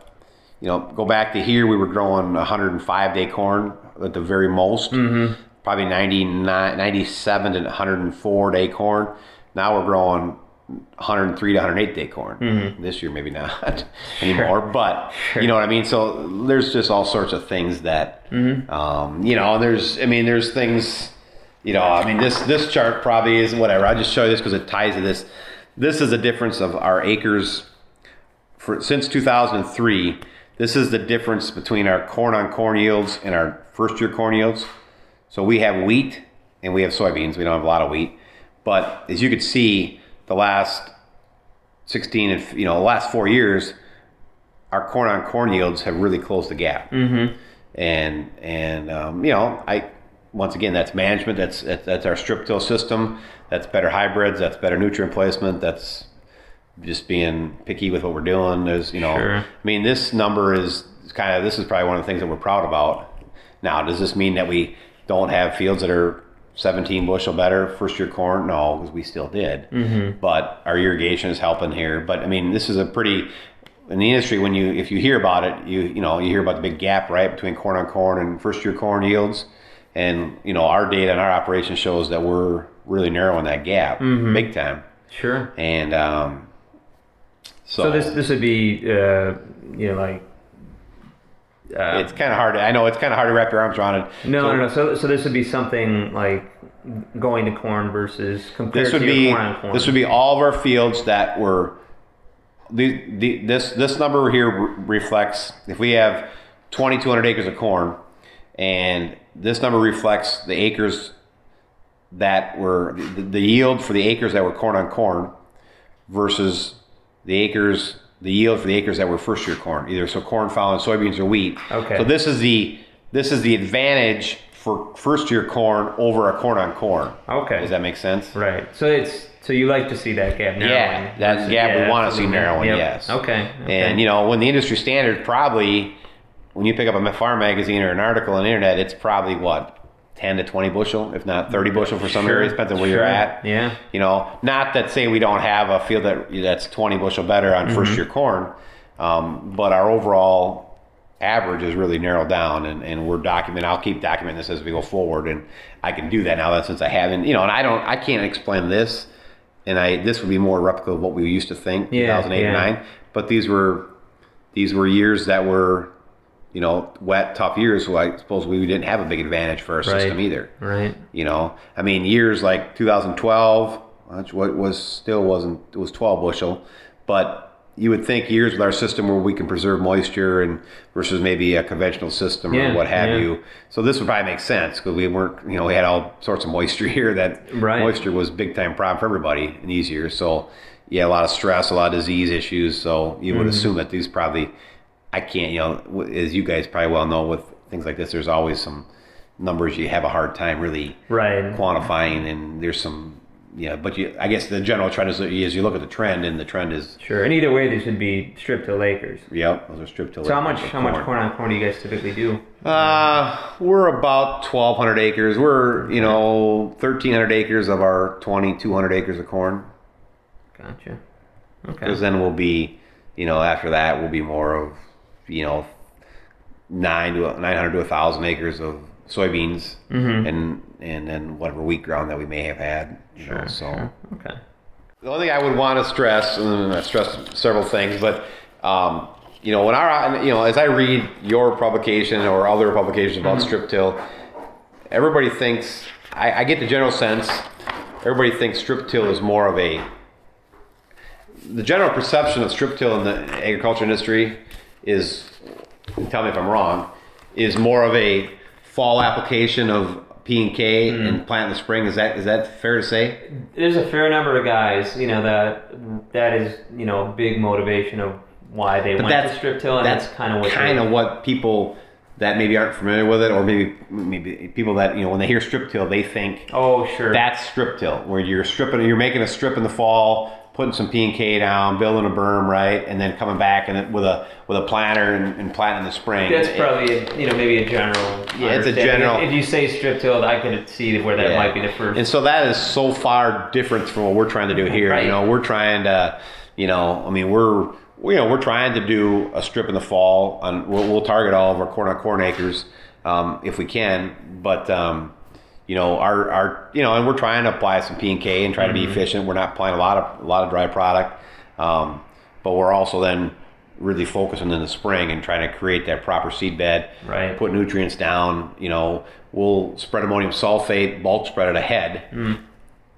you know, go back to here we were growing 105 day corn at the very most, mm-hmm. probably 99, 97 to 104 day corn. Now we're growing 103 to 108 day corn. This year, maybe not anymore, but you know what I mean. So there's just all sorts of things that, um, you know, there's. I mean, there's things. You know, I mean, this this chart probably is whatever. I'll just show you this because it ties to this. This is a difference of our acres for since 2003. This is the difference between our corn on corn yields and our first year corn yields. So we have wheat and we have soybeans. We don't have a lot of wheat, but as you could see, the last 16 and you know the last four years, our corn on corn yields have really closed the gap. Mm-hmm. And and um, you know I once again that's management. That's that's, that's our strip till system. That's better hybrids. That's better nutrient placement. That's just being picky with what we're doing. There's, you know, Sure. I mean, this number is kind of, this is probably one of the things that we're proud about. Now, does this mean that we don't have fields that are 17 bushel better first year corn? No, because we still did. Mm-hmm. But our irrigation is helping here. But I mean, this is a pretty, in the industry, when you, if you hear about it, you, you know, you hear about the big gap, right, between corn on corn and first year corn yields. And, you know, our data and our operation shows that we're really narrowing that gap big time. Sure. And, um, so, So this this would be uh, you know like uh, it's kind of hard. To, I know it's kind of hard to wrap your arms around it. no So- no no. So so this would be something like going to corn versus compared This would to be corn on corn? this would be all of our fields that were the, the this this number here re- reflects if we have 2200 acres of corn and this number reflects the acres that were the, the yield for the acres that were corn on corn versus the acres the yield for the acres that were first year corn either so corn following soybeans or wheat Okay. so this is the this is the advantage for first year corn over a corn on corn Okay. does that make sense right. So it's so you like to see that gap narrowing. yeah, that versus- gap yeah, we want to see narrowing. Yep. Yes. Okay. okay. And you know, when the industry standard probably, when you pick up a farm magazine or an article on the internet, it's probably what ten to twenty bushel, if not thirty bushel for some Sure, areas, depends on where you're at. Yeah. You know, not that say we don't have a field that that's twenty bushel better on Mm-hmm. first year corn, um, but our overall average is really narrowed down and, and we're documenting I'll keep documenting this as we go forward and I can do that now that since I haven't you know and I don't I can't explain this and I this would be more replica of what we used to think Yeah, 2008 and 9 but these were these were years that were you know wet tough years so I suppose we didn't have a big advantage for our system either right. you know I mean years like 2012 which what was still wasn't it was 12 bushel but you would think years with our system where we can preserve moisture and versus maybe a conventional system Yeah, or what have yeah. you so this would probably make sense because we weren't you know we had all sorts of moisture here that Right. moisture was big time problem for everybody in these years so yeah a lot of stress a lot of disease issues so you Mm-hmm. would assume that these probably I can't, you know, as you guys probably well know, with things like this, there's always some numbers you have a hard time really Right. quantifying, and there's some, yeah. But you, I guess the general trend is, is you look at the trend, and the trend is, Sure. And either way, they should be strip till acres. yep, those are stripped to. So how much how much corn on corn do you guys typically do? Uh, we're about 1,200 acres. We're, you know, 1,300 acres of our 2,200 acres of corn. Gotcha. Okay. Because then we'll be, you know, after that we'll be more of, you know, nine to 900 to a 1,000 acres of soybeans, Mm-hmm. and and then whatever wheat ground that we may have had. You know, so Sure. Okay. the only thing I would want to stress, and I stressed several things, but um, you know, when our, you know, as I read your publication or other publications about strip till, everybody thinks I, I get the general sense everybody thinks strip till is more of a the general perception of strip till in the agriculture industry is tell me if I'm wrong is more of a fall application of P and K mm-hmm. and plant in the spring. Is that is that fair to say? There's a fair number of guys, you know, that that is, you know, a big motivation of why they went to strip till, and that's, kind of what kind of what people that maybe aren't familiar with it, or maybe maybe people that you know when they hear strip till, they think Oh, sure. that's strip till, where you're stripping, you're making a strip in the fall, putting some P and K down, building a berm, right, and then coming back and with a with a planter and, and planting in the spring. That's It- probably a, you know maybe a general. Yeah, it's a general- If you say strip till, I could see where that Yeah. might be the first. And so that is so far different from what we're trying to do here. Right. You know, we're trying to, you know, I mean, we're, you know, we're trying to do a strip in the fall. and we'll, we'll target all of our corn on corn acres um, if we can, but um, you know, our our you know, and we're trying to apply some P and K and try to be efficient. We're not applying a lot of a lot of dry product, um, but we're also then really focusing in the spring and trying to create that proper seed bed Right. put nutrients down. You know, we'll spread ammonium sulfate, bulk spread it ahead,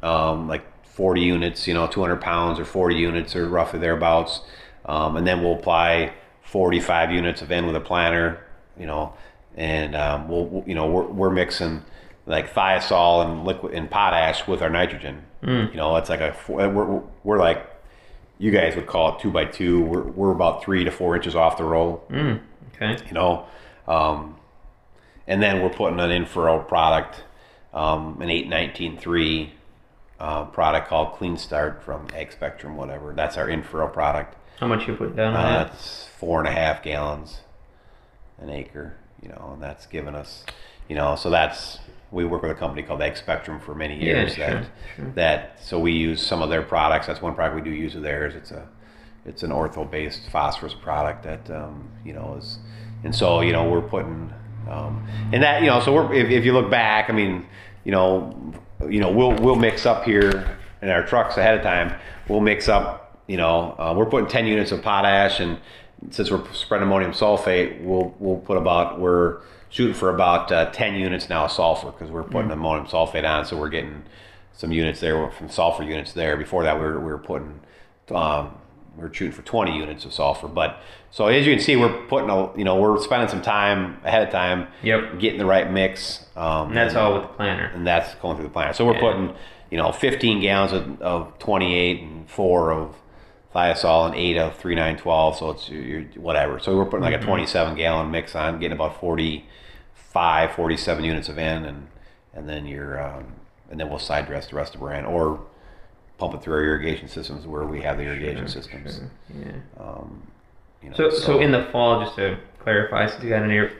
um, like 40 units, you know, 200 pounds or 40 units or roughly thereabouts. Um, and then we'll apply 45 units of N with a planter, you know, and um, we'll, we'll- you know, we're, we're mixing like Thio-Sul and liquid and potash with our nitrogen. You know, it's like a, we're, we're like, you guys would call it two by two. We're, we're about three to four inches off the row okay. you know. Um, and then we're putting an in-furrow product, um, an 819.3 uh, product called Clean Start from Ag Spectrum, whatever. That's our in-furrow product. How much you put down on Uh, that? that's four and a half gallons an acre, you know, and that's given us, you know, so that's we work with a company called Ag Spectrum for many Yeah, years. sure, that sure. that so we use some of their products. That's one product we do use of theirs. It's a it's an ortho-based phosphorus product that um, you know is, and so you know we're putting, um, and that you know so we're if, if you look back, I mean, you know, you know we'll we'll mix up here in our trucks ahead of time. We'll mix up, you know, uh, we're putting 10 units of potash, and since we're spreading ammonium sulfate, we'll we'll put about we're shooting for about uh, 10 units now of sulfur because we're putting ammonium sulfate on, so we're getting some units there from sulfur units there. Before that, we were, we were putting um, we were shooting for 20 units of sulfur. But so as you can see, we're putting a you know we're spending some time ahead of time, Yep. getting the right mix. Um, And that's all with the planner. and that's going through the plant. So we're Yeah. putting, you know, 15 gallons of, of 28 and four of Thio-Sul and eight of 3912. So it's you're, whatever. So we're putting like a 27 gallon mix on, getting about 45, 47 units of N, and and then you're um, and then we'll side dress the rest of our brand or pump it through our irrigation systems where we have the irrigation systems. Yeah. Um, you know, So, so in the fall, just to clarify, since you got in here,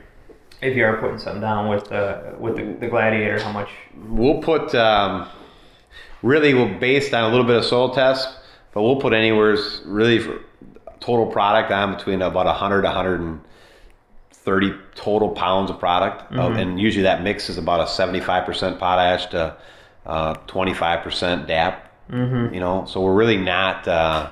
if you are putting something down with uh, with the, the gladiator, how much? We'll put um, really we'll based on a little bit of soil test, but we'll put anywhere's really for total product on between about 100 to 130 total pounds of product, Uh, and usually that mix is about a 75% potash to uh, 25% DAP. You know, so we're really not. Uh,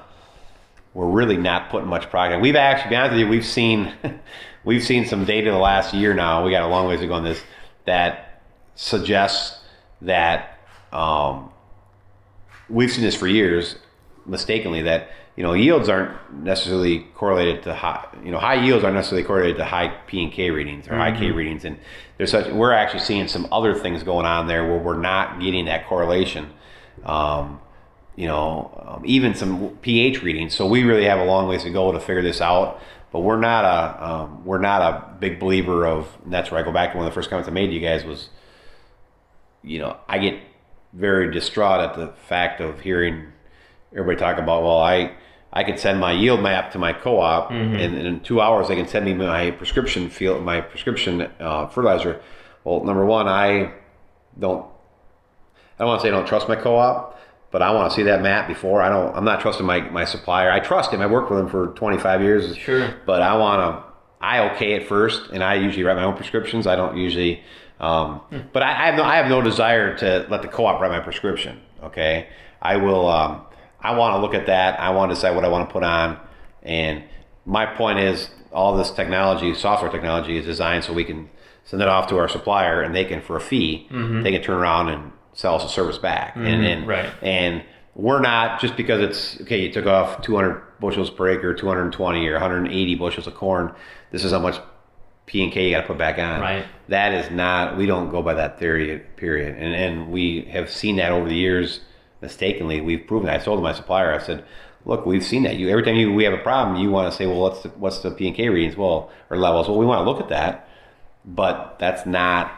we're really not putting much product. We've actually, be honest with you, we've seen we've seen some data the last year now. We got a long ways to go on this that suggests that um, we've seen this for years, mistakenly that you know yields aren't necessarily correlated to high. You know, high yields aren't necessarily correlated to high P and K readings or high K readings, and there's such. We're actually seeing some other things going on there where we're not getting that correlation. Um, you know, um, even some pH readings. So we really have a long ways to go to figure this out. But we're not a um, we're not a big believer of. And that's where I go back to one of the first comments I made to you guys was, you know, I get very distraught at the fact of hearing everybody talk about, well, I I can send my yield map to my co-op, and, and in two hours they can send me my prescription field, my prescription uh, fertilizer. Well, number one, I don't I don't want to say I don't trust my co-op, but I want to see that map before. I don't. I'm not trusting my, my supplier. I trust him. I worked with him for 25 years. Sure. But I want to. I okay it first, and I usually write my own prescriptions. I don't usually. Um, But I, I have no. I have no desire to let the co-op write my prescription. Okay. I will. Um, I want to look at that. I want to decide what I want to put on, and my point is, all this technology, software technology, is designed so we can send it off to our supplier, and they can, for a fee, mm-hmm. they can turn around and sell us a service back. And, mm-hmm. and right. and we're not just because it's okay. You took off 200 bushels per acre, 220 or 180 bushels of corn. This is how much P and K you got to put back on. Right. That is not. We don't go by that theory. Period. And and we have seen that over the years. Mistakenly, we've proven. That. I told my supplier. I said, "Look, we've seen that. You every time you we have a problem, you want to say, well, what's the what's the P and K readings? Well, or levels. Well, we want to look at that, but that's not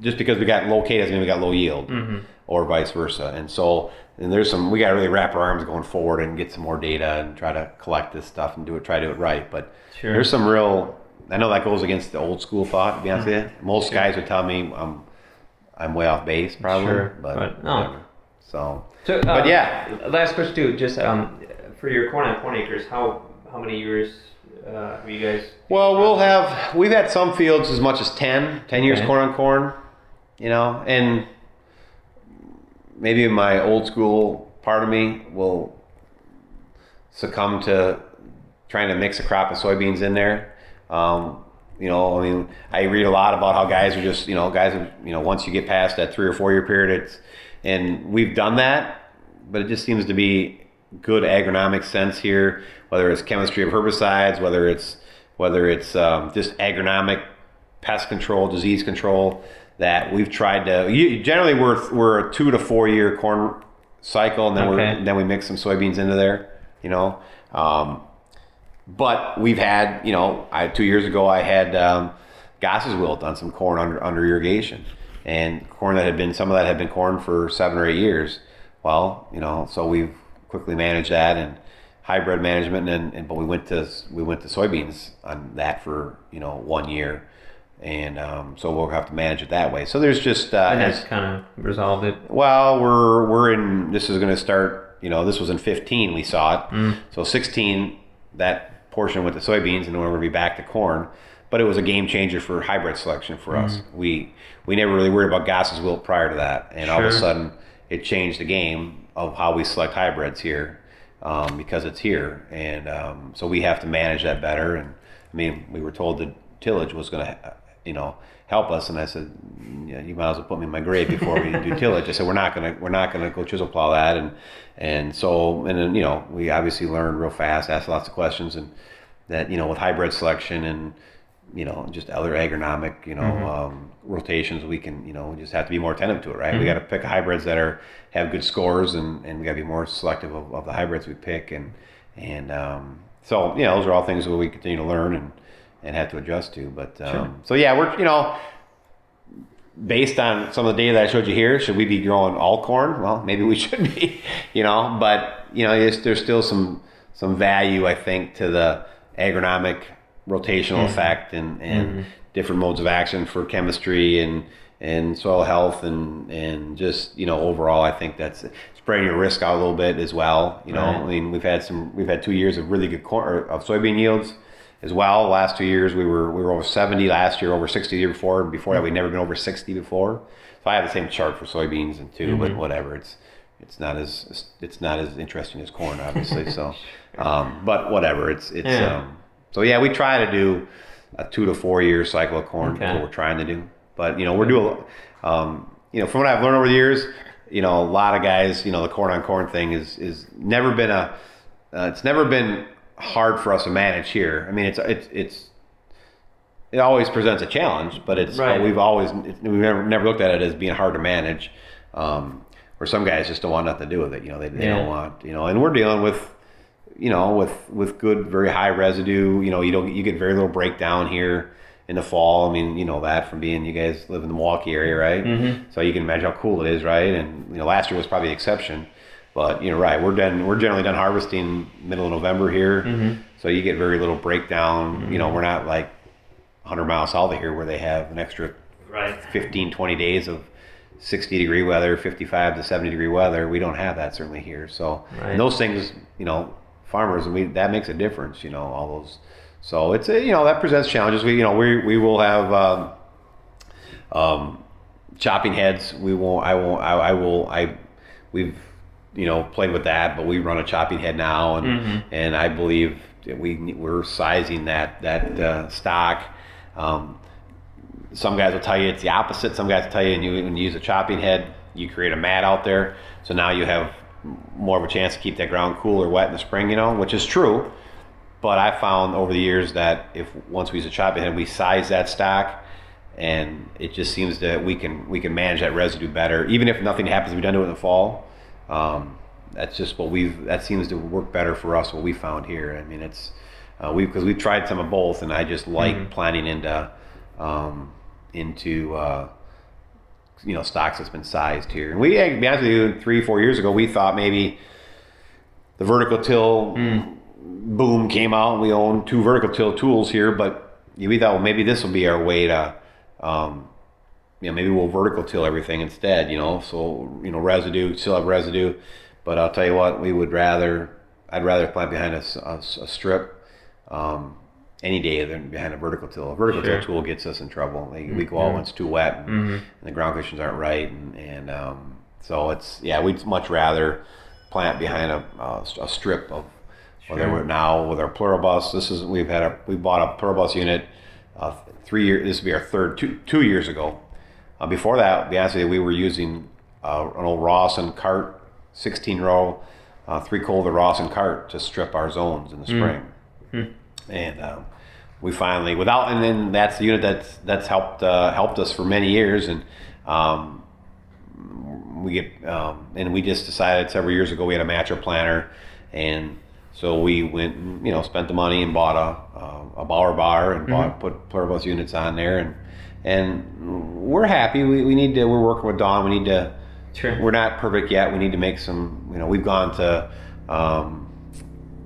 just because we got low K doesn't mean we got low yield, mm-hmm. or vice versa. And so, and there's some we got to really wrap our arms going forward and get some more data and try to collect this stuff and do it, try to do it right. But Sure. there's some real. I know that goes against the old school thought. To be honest with you, mm-hmm. most guys would tell me I'm I'm way off base, probably. Sure, but, but no. whatever. So, So, uh, but yeah, Last question too. Just um, for your corn on corn acres, how how many years uh, have you guys? Well, we'll have we've had some fields as much as 10, 10 years Okay. corn on corn, you know, and maybe my old school part of me will succumb to trying to mix a crop of soybeans in there. Um, you know, I mean, I read a lot about how guys are just, you know, guys, are, you know, once you get past that three or four year period, it's, and we've done that, but it just seems to be good agronomic sense here, whether it's chemistry of herbicides, whether it's, whether it's um, just agronomic pest control, disease control, that we've tried to. You, generally, we're we're a two to four year corn cycle, and then Okay. we're then we mix some soybeans into there. You know, um, but we've had you know, I two years ago I had um, Goss's wilt on some corn under under irrigation, and corn that had been some of that had been corn for seven or eight years. Well, you know, so we've quickly managed that and hybrid management, and, and but we went to we went to soybeans on that for you know one year, and um, so we'll have to manage it that way. So there's just uh, And that's kind of resolved it. well, we're we're in. This is going to start. You know, this was in 15. We saw it. So 16, that portion went to soybeans, and then we're going to be back to corn. But it was a game changer for hybrid selection for us. We we never really worried about Goss's wilt prior to that, and all of a sudden it changed the game of how we select hybrids here um, because it's here, and um, so we have to manage that better. And I mean, we were told that tillage was going to you know help us. And I said, yeah, you might as well put me in my grave before we do tillage. I said, we're not gonna we're not gonna go chisel plow that. And and so and then you know we obviously learned real fast, asked lots of questions, and that you know with hybrid selection and you know just other agronomic you know Mm-hmm. um, rotations we can you know we just have to be more attentive to it right Mm-hmm. we got to pick hybrids that are have good scores and, and we got to be more selective of, of the hybrids we pick and and um, so you know those are all things that we continue to learn and and have to adjust to but um, Sure. so yeah we're you know based on some of the data that I showed you here, should we be growing all corn? Well, maybe we should be, you know, but you know, there's, there's still some some value I think to the agronomic rotational effect and and different modes of action for chemistry and and soil health and and just you know overall I think that's spreading your risk out a little bit as well. You know, Right. I mean we've had some we've had two years of really good corn or of soybean yields as well. Last two years we were we were over 70 last year, over 60 the year before. Before that we'd never been over 60 before. So I have the same chart for soybeans and 2 but whatever. It's it's not as it's not as interesting as corn, obviously. so, um, but whatever. It's it's Yeah. um, so yeah. We try to do a two to four year cycle of corn. Okay. What we're trying to do. But you know we're doing um, you know from what I've learned over the years. You know a lot of guys. You know the corn on corn thing is is never been a uh, it's never been hard for us to manage here. I mean, it's it's it's it always presents a challenge, but it's Right. we've always we've never never looked at it as being hard to manage. Um, where some guys just don't want nothing to do with it. You know, they, they Yeah. don't want you know, and we're dealing with you know with with good very high residue. You know, you don't you get very little breakdown here in the fall. I mean, you know that from being you guys live in the Milwaukee area, right? Mm-hmm. So you can imagine how cool it is, right? And you know, last year was probably the exception. But you know, right? We're done. We're generally done harvesting middle of November here, Mm-hmm. so you get very little breakdown. You know, we're not like 100 miles south of here where they have an extra Right. 15, 20 days of 60 degree weather, 55 to 70 degree weather. We don't have that certainly here. So Right. those things, you know, farmers, and we that makes a difference. You know, all those. So it's a, you know that presents challenges. We you know we we will have. Um, um, chopping heads we won't i won't i, I will i we've you know played with that but we run a chopping head now and and i believe we we're sizing that that uh, stock um, some guys will tell you it's the opposite some guys will tell you when you, when you use a chopping head you create a mat out there so now you have more of a chance to keep that ground cool or wet in the spring you know which is true but I found over the years that if once we use a chopping head, we size that stock, and it just seems that we can we can manage that residue better. Even if nothing happens, we've done it in the fall. Um, that's just what we've that seems to work better for us. What we found here. I mean, it's uh, we because we've tried some of both, and I just like planning into um, into uh, you know stocks that's been sized here. And we, to be honest with you, three four years ago, we thought maybe the vertical till boom came out. And we own two vertical till tools here, but we thought, well, maybe this will be our way to, um, you know, maybe we'll vertical till everything instead, you know, so, you know, residue, still have residue, but I'll tell you what, we would rather, I'd rather plant behind a strip, um, any day than behind a vertical till. A vertical Sure. till tool gets us in trouble. Like, We go out when it's too wet and, and the ground conditions aren't right, and, and um, so it's yeah, we'd much rather plant behind a, a, a strip of Sure. whether we're now with our pluribus. This is we've had a we bought a pluribus unit uh, three years. This would be our third two two years ago. Uh, before that, be honest with you, we were using uh, an old Ross and cart, 16 row, uh, three cold Ross and cart to strip our zones in the spring. And um, we finally, without, and then that's the unit that's that's helped uh, helped us for many years. And um, we get, um, and we just decided several years ago we had a matcher planner, and so we went, and, you know, spent the money and bought a uh, a Bauer bar and bought put pluribus units on there, and and we're happy. We, we need to. We're working with Dawn. We need to. Sure. We're not perfect yet. We need to make some. You know, we've gone to. Um,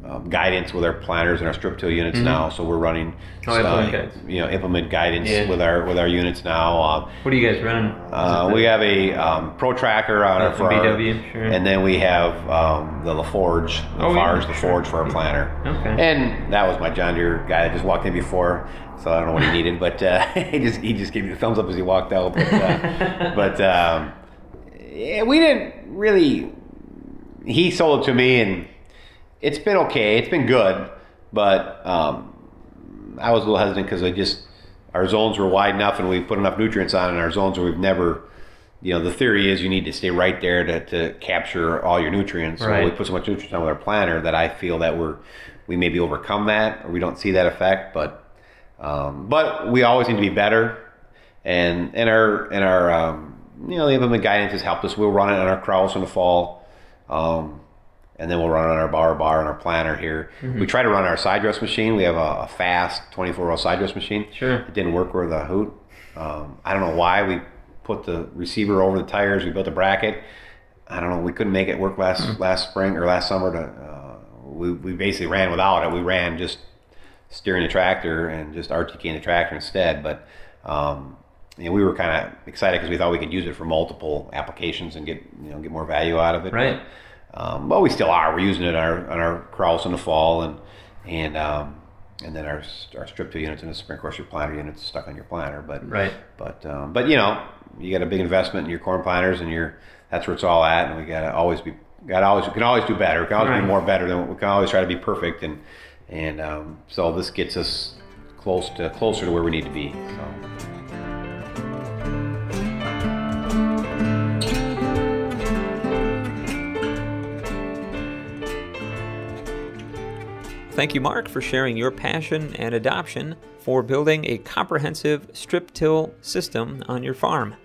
um, guidance with our planners and our strip till units now, so we're running, Mm-hmm. Oh, implement uh, you know, implement guidance Yeah. with our with our units now. Uh, What are you guys running? uh, we have a um, ProTrakker on Oh, our for our- BW, sure. and then we have um, the LaForge, Oh, yeah, sure. LaForge for our planner. Okay. And that was my John Deere guy that just walked in before, so I don't know what he needed, but uh, he just he just gave me the thumbs up as he walked out. But, uh, but um, yeah, we didn't really. He sold it to me, and it's been okay. It's been good, but um, I was a little hesitant because I just our zones were wide enough and we put enough nutrients on in our zones where we've never, you know, the theory is you need to stay right there to, to capture all your nutrients. Right. So we put so much nutrients on with our planter that I feel that we're we maybe overcome that or we don't see that effect, but um, but we always need to be better. And and our and our um, you know the implement guidance has helped us. We'll run it on our Krause in the fall. Um, and then we'll run on our bar bar and our planter here. We try to run our side dress machine. We have a, a fast 24 row side dress machine. Sure. It didn't work with a hoot. Um, I don't know why. We put the receiver over the tires. We built a bracket. I don't know. We couldn't make it work last last spring or last summer. To uh, we we basically ran without it. We ran just steering the tractor and just RTKing the tractor instead. But um, you know, we were kind of excited because we thought we could use it for multiple applications and get you know get more value out of it. Right. Um, well, we still are. We're using it on our on our Krause in the fall and and um, and then our our strip till units and the spring of course your planter units stuck on your planter. But Right. but um, but you know you got a big investment in your corn planters and your that's where it's all at. And we got to always be got always we can always do better. We can always Right. be more better than we can always try to be perfect. And and um, so this gets us close to closer to where we need to be. So. Thank you, Mark, for sharing your passion and adoption for building a comprehensive strip till system on your farm.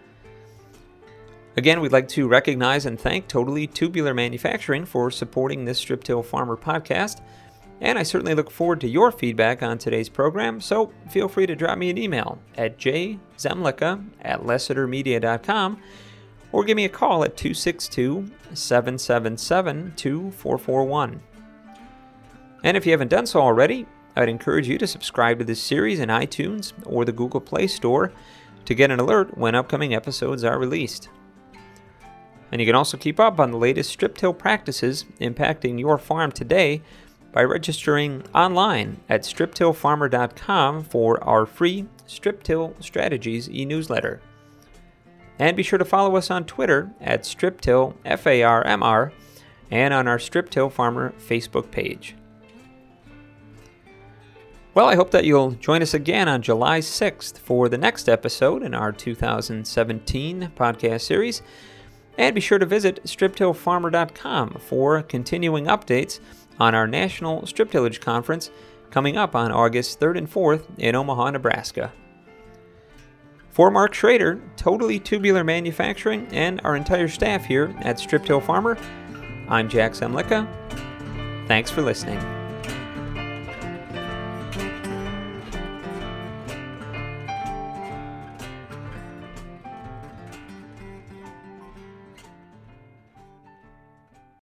Again, we'd like to recognize and thank Totally Tubular Manufacturing for supporting this Strip Till Farmer podcast. And I certainly look forward to your feedback on today's program, so feel free to drop me an email at jzemlicka at lessitermedia.com or give me a call at 262 777 2441. And if you haven't done so already, I'd encourage you to subscribe to this series in iTunes or the Google Play Store to get an alert when upcoming episodes are released. And you can also keep up on the latest strip till practices impacting your farm today by registering online at striptillfarmer.com for our free Strip Till Strategies e newsletter. And be sure to follow us on Twitter at StripTillFarmr and on our Strip Till Farmer Facebook page. Well, I hope that you'll join us again on July 6th for the next episode in our 2017 podcast series. And be sure to visit striptillfarmer.com for continuing updates on our National Strip Tillage Conference coming up on August 3rd and 4th in Omaha, Nebraska. For Mark Schrader, Totally Tubular Manufacturing, and our entire staff here at Strip Till Farmer, I'm Jack Zemlicka. Thanks for listening.